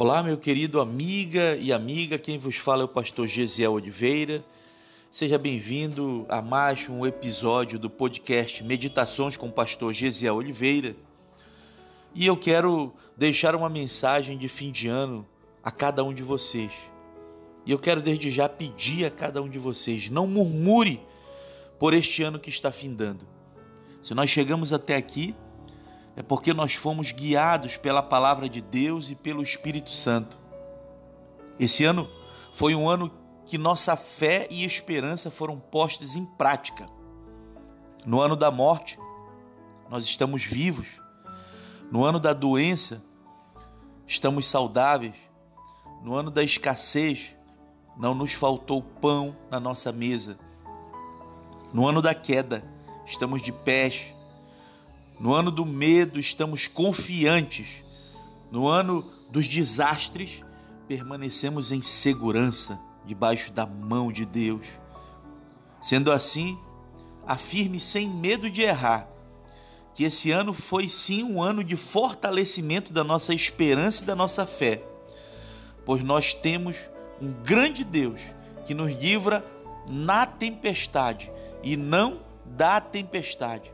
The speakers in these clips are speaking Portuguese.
Olá, meu querido amiga e amiga, quem vos fala é o pastor Gesiel Oliveira. Seja bem-vindo a mais um episódio do podcast Meditações com o pastor Gesiel Oliveira. E eu quero deixar uma mensagem de fim de ano a cada um de vocês. E eu quero desde já pedir a cada um de vocês: não murmure por este ano que está findando. Se nós chegamos até aqui, é porque nós fomos guiados pela palavra de Deus e pelo Espírito Santo. Esse ano foi um ano que nossa fé e esperança foram postas em prática. No ano da morte, nós estamos vivos. No ano da doença, estamos saudáveis. No ano da escassez, não nos faltou pão na nossa mesa. No ano da queda, estamos de pés no ano do medo, estamos confiantes. No ano dos desastres, permanecemos em segurança debaixo da mão de Deus. Sendo assim, afirme sem medo de errar que esse ano foi sim um ano de fortalecimento da nossa esperança e da nossa fé, pois nós temos um grande Deus que nos livra na tempestade e não da tempestade.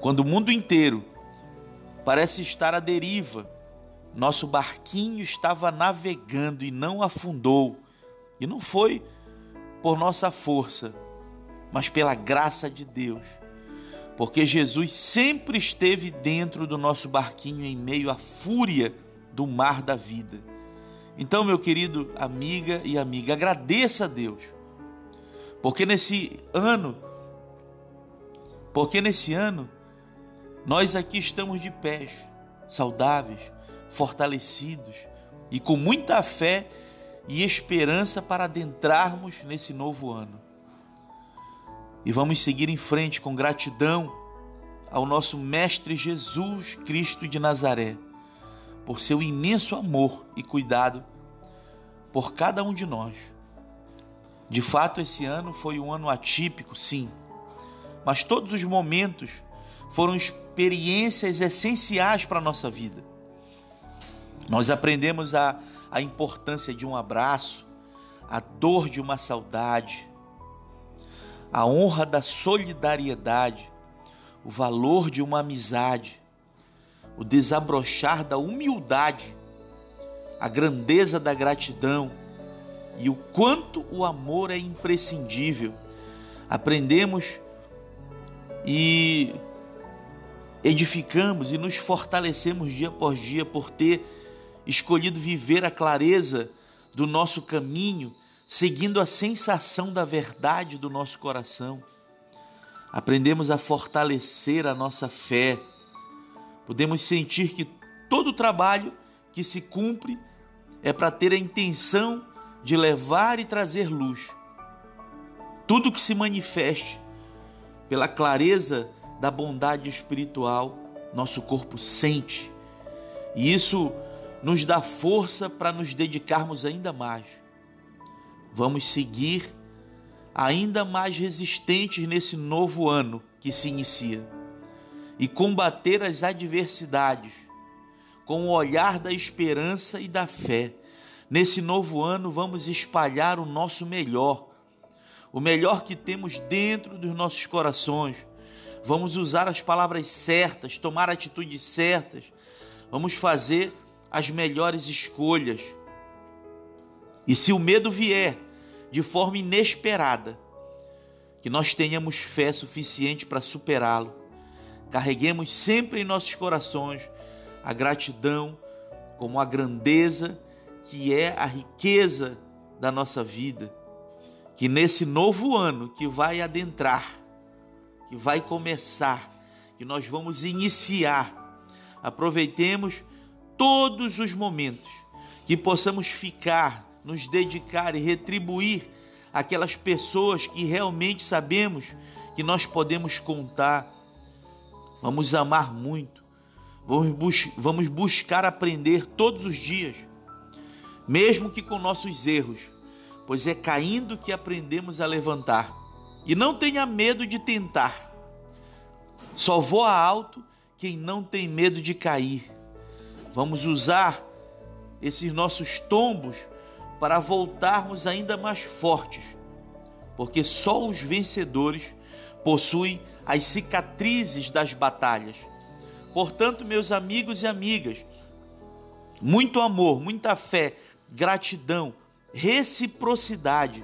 Quando o mundo inteiro parece estar à deriva, nosso barquinho estava navegando e não afundou. E não foi por nossa força, mas pela graça de Deus. Porque Jesus sempre esteve dentro do nosso barquinho em meio à fúria do mar da vida. Então, meu querido amiga e amiga, agradeça a Deus. Porque nesse ano, porque nesse ano nós aqui estamos de pés, saudáveis, fortalecidos e com muita fé e esperança para adentrarmos nesse novo ano. E vamos seguir em frente com gratidão ao nosso Mestre Jesus Cristo de Nazaré, por seu imenso amor e cuidado por cada um de nós. De fato, esse ano foi um ano atípico, sim, mas todos os momentos foram experiências essenciais para a nossa vida. Nós aprendemos a, a importância de um abraço, a dor de uma saudade, a honra da solidariedade, o valor de uma amizade, o desabrochar da humildade, a grandeza da gratidão e o quanto o amor é imprescindível. Aprendemos e edificamos e nos fortalecemos dia após dia por ter escolhido viver a clareza do nosso caminho, seguindo a sensação da verdade do nosso coração. Aprendemos a fortalecer a nossa fé. Podemos sentir que todo trabalho que se cumpre é para ter a intenção de levar e trazer luz. Tudo que se manifeste pela clareza da bondade espiritual, nosso corpo sente. E isso nos dá força para nos dedicarmos ainda mais. Vamos seguir ainda mais resistentes nesse novo ano que se inicia e combater as adversidades com o olhar da esperança e da fé. Nesse novo ano, vamos espalhar o nosso melhor, o melhor que temos dentro dos nossos corações vamos usar as palavras certas, tomar atitudes certas, vamos fazer as melhores escolhas. E se o medo vier de forma inesperada, que nós tenhamos fé suficiente para superá-lo. Carreguemos sempre em nossos corações a gratidão como a grandeza que é a riqueza da nossa vida. Que nesse novo ano que vai adentrar, que vai começar, que nós vamos iniciar. Aproveitemos todos os momentos que possamos ficar, nos dedicar e retribuir aquelas pessoas que realmente sabemos que nós podemos contar. Vamos amar muito, vamos, bus vamos buscar aprender todos os dias, mesmo que com nossos erros, pois é caindo que aprendemos a levantar. E não tenha medo de tentar. Só voa alto quem não tem medo de cair. Vamos usar esses nossos tombos para voltarmos ainda mais fortes, porque só os vencedores possuem as cicatrizes das batalhas. Portanto, meus amigos e amigas, muito amor, muita fé, gratidão, reciprocidade,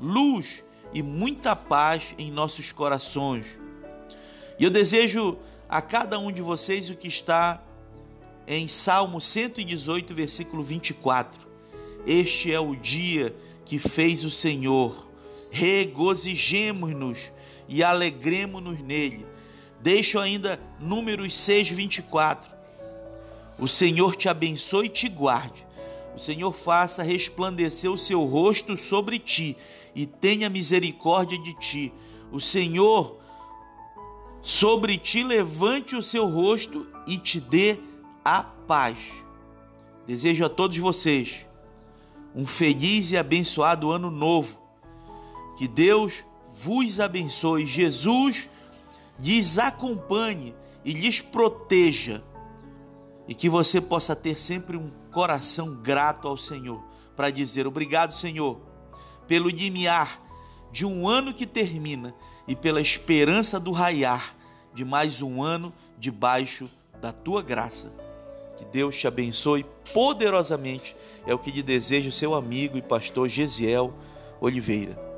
luz e muita paz em nossos corações. E eu desejo a cada um de vocês o que está em Salmo 118, versículo 24. Este é o dia que fez o Senhor. Regozijemos-nos e alegremos-nos nele. Deixo ainda Números 6, 24. O Senhor te abençoe e te guarde. O Senhor faça resplandecer o seu rosto sobre ti e tenha misericórdia de ti. O Senhor sobre ti levante o seu rosto e te dê a paz. Desejo a todos vocês um feliz e abençoado ano novo. Que Deus vos abençoe. Jesus lhes acompanhe e lhes proteja. E que você possa ter sempre um coração grato ao Senhor para dizer obrigado, Senhor, pelo limiar de um ano que termina e pela esperança do raiar de mais um ano debaixo da tua graça. Que Deus te abençoe poderosamente. É o que lhe deseja o seu amigo e pastor Gesiel Oliveira.